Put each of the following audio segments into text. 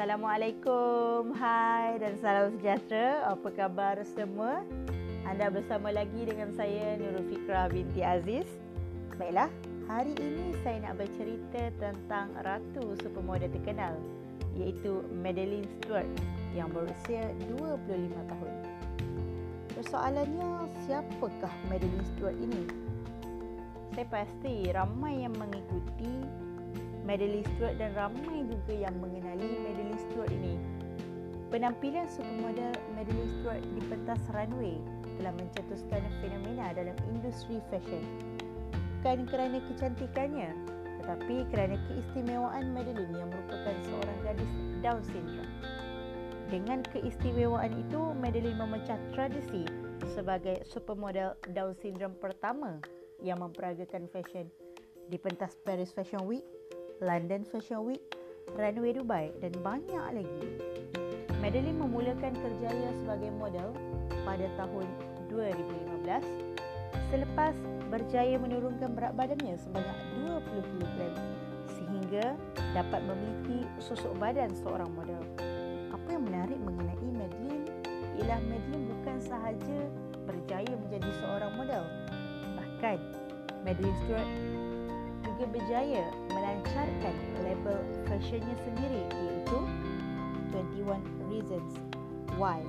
Assalamualaikum. Hai dan salam sejahtera. Apa khabar semua? Anda bersama lagi dengan saya Nurul Fikrah binti Aziz. Baiklah, hari ini saya nak bercerita tentang ratu supermodel terkenal iaitu Madeline Stewart yang berusia 25 tahun. Persoalannya, siapakah Madeline Stewart ini? Saya pasti ramai yang mengikuti Madeline Stewart dan ramai juga yang mengenali Madeline Stewart ini. Penampilan supermodel Madeline Stewart di pentas runway telah mencetuskan fenomena dalam industri fashion. Bukan kerana kecantikannya, tetapi kerana keistimewaan Madeline yang merupakan seorang gadis Down syndrome. Dengan keistimewaan itu, Madeline memecah tradisi sebagai supermodel Down syndrome pertama yang memperagakan fashion di pentas Paris Fashion Week London Fashion Week, Runway Dubai dan banyak lagi. Madeline memulakan kerjaya sebagai model pada tahun 2015 selepas berjaya menurunkan berat badannya sebanyak 20 kg sehingga dapat memiliki sosok badan seorang model. Apa yang menarik mengenai Madeline ialah Madeline bukan sahaja berjaya menjadi seorang model. Bahkan Madeline Stewart juga berjaya melancarkan label fashionnya sendiri iaitu 21 Reasons Why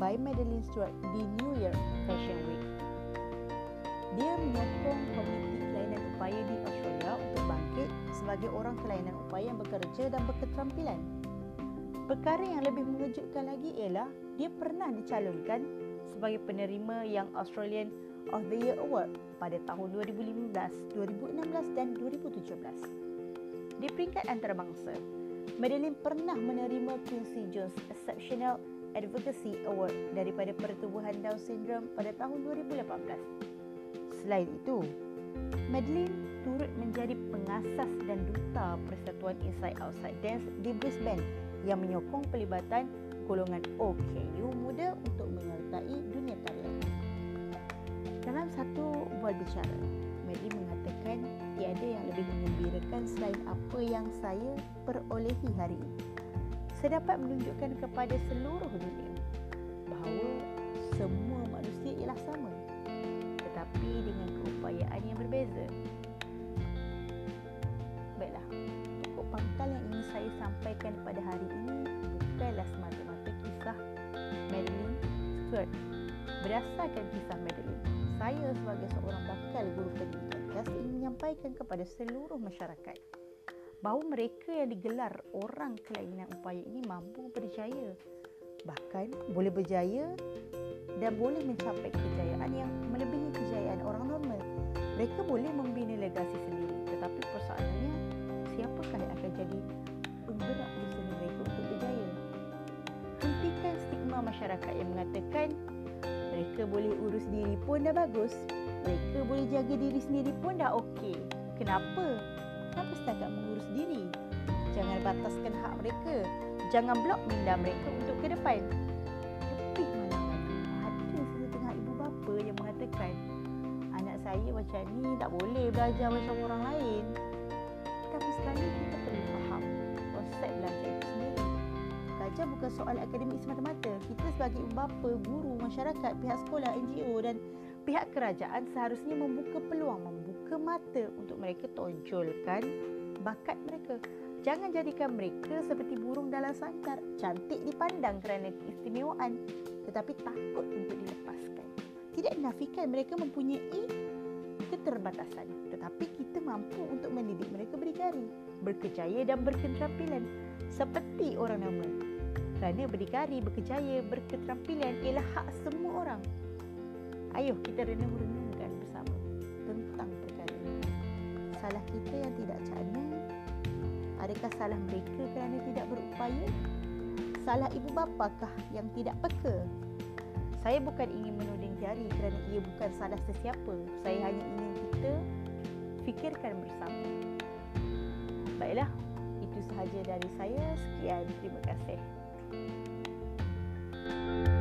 by Madeline Stewart di New York Fashion Week. Dia menyokong komuniti kelainan upaya di Australia untuk bangkit sebagai orang kelainan upaya yang bekerja dan berketerampilan. Perkara yang lebih mengejutkan lagi ialah dia pernah dicalonkan sebagai penerima yang Australian of the Year Award pada tahun 2015, 2016 dan 2017. Di peringkat antarabangsa, Madeline pernah menerima Quincy Jones Exceptional Advocacy Award daripada Pertubuhan Down Syndrome pada tahun 2018. Selain itu, Madeline turut menjadi pengasas dan duta Persatuan Inside Outside Dance di Brisbane yang menyokong pelibatan golongan OKU muda untuk menyertai dunia tarian. Dalam satu bual bicara, Mary mengatakan tiada yang lebih mengembirakan selain apa yang saya perolehi hari ini. Saya dapat menunjukkan kepada seluruh dunia bahawa semua manusia ialah sama tetapi dengan keupayaan yang berbeza. Baiklah, pokok pangkal yang ingin saya sampaikan pada hari ini bukanlah semata-mata kisah Madeline Stewart. Berdasarkan kisah Madeline, saya sebagai seorang bakal guru pendidikan kelas ingin menyampaikan kepada seluruh masyarakat bahawa mereka yang digelar orang kelainan upaya ini mampu berjaya bahkan boleh berjaya dan boleh mencapai kejayaan yang melebihi kejayaan orang normal. Mereka boleh membina legasi sendiri tetapi persoalannya siapakah yang akan jadi penggerak sini mereka untuk berjaya? Hentikan stigma masyarakat yang mengatakan mereka boleh urus diri pun dah bagus. Mereka boleh jaga diri sendiri pun dah okey. Kenapa? Kenapa setakat mengurus diri? Jangan bataskan hak mereka. Jangan blok minda mereka untuk ke depan. Lebih mana ada setengah ibu bapa yang mengatakan anak saya macam ni tak boleh belajar macam orang lain. Tapi sekali kita perlu faham konsep belajar itu sendiri. Belajar bukan soal akademik semata-mata. Kita sebagai ibu bapa, guru, masyarakat, pihak sekolah, NGO dan pihak kerajaan seharusnya membuka peluang, membuka mata untuk mereka tonjolkan bakat mereka. Jangan jadikan mereka seperti burung dalam sangkar, cantik dipandang kerana keistimewaan tetapi takut untuk dilepaskan. Tidak dinafikan mereka mempunyai keterbatasan tetapi kita mampu untuk mendidik mereka berdikari, berkejaya dan berketerampilan seperti orang normal. Kerana berdikari, berkejaya, berketerampilan ialah hak semua orang. Ayuh kita renung-renungkan bersama tentang perkara ini. Salah kita yang tidak cakna? Adakah salah mereka kerana tidak berupaya? Salah ibu bapakah yang tidak peka? Saya bukan ingin menuding jari kerana ia bukan salah sesiapa. Saya hanya ingin kita fikirkan bersama. Baiklah, itu sahaja dari saya. Sekian, terima kasih. Thank you.